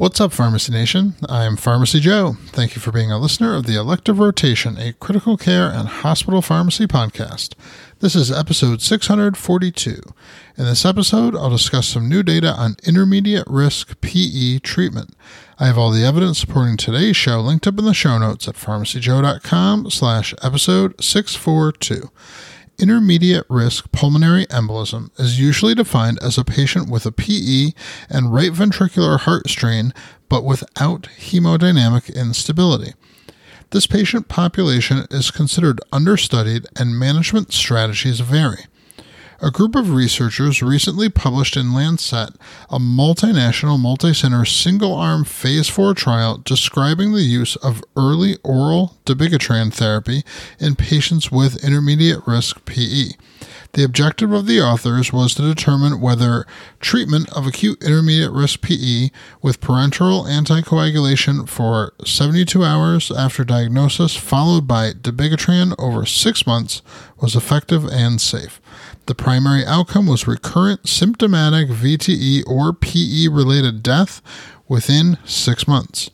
What's up, Pharmacy Nation? I'm Pharmacy Joe. Thank you for being a listener of the Elective Rotation, a critical care and hospital pharmacy podcast. This is episode 642. In this episode, I'll discuss some new data on intermediate risk PE treatment. I have all the evidence supporting today's show linked up in the show notes at pharmacyjoe.com slash episode 642. Intermediate risk pulmonary embolism is usually defined as a patient with a PE and right ventricular heart strain, but without hemodynamic instability. This patient population is considered understudied and management strategies vary. A group of researchers recently published in Lancet a multinational, multicenter, single arm phase 4 trial describing the use of early oral dabigatran therapy in patients with intermediate risk PE. The objective of the authors was to determine whether treatment of acute intermediate risk PE with parenteral anticoagulation for 72 hours after diagnosis, followed by dabigatran over six months, was effective and safe. The primary outcome was recurrent symptomatic VTE or PE related death within six months.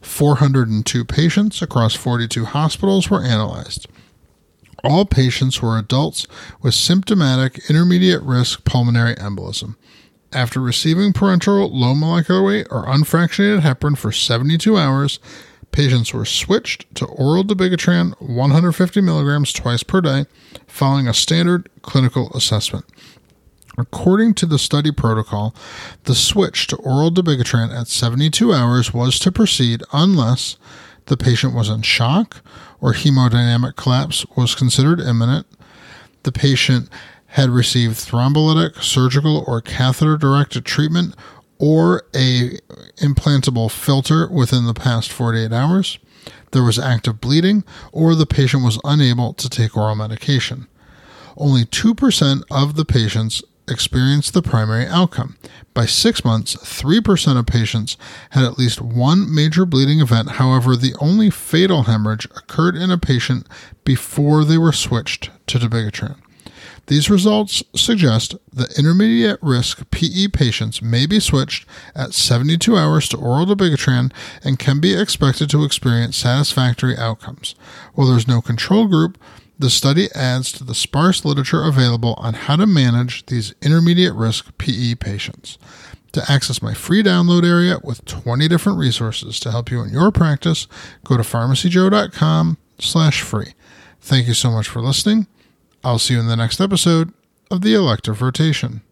402 patients across 42 hospitals were analyzed. All patients were adults with symptomatic intermediate risk pulmonary embolism. After receiving parenteral low molecular weight or unfractionated heparin for 72 hours, patients were switched to oral dabigatran 150 milligrams twice per day following a standard clinical assessment. According to the study protocol, the switch to oral dabigatran at 72 hours was to proceed unless the patient was in shock or hemodynamic collapse was considered imminent, the patient had received thrombolytic, surgical, or catheter directed treatment or a implantable filter within the past 48 hours, there was active bleeding, or the patient was unable to take oral medication. Only 2% of the patients experienced the primary outcome. By six months, 3% of patients had at least one major bleeding event. However, the only fatal hemorrhage occurred in a patient before they were switched to dabigatran. These results suggest that intermediate risk PE patients may be switched at 72 hours to oral dabigatran and can be expected to experience satisfactory outcomes. While there's no control group, the study adds to the sparse literature available on how to manage these intermediate risk PE patients. To access my free download area with 20 different resources to help you in your practice, go to pharmacyjoe.com slash free. Thank you so much for listening. I'll see you in the next episode of the Elective Rotation.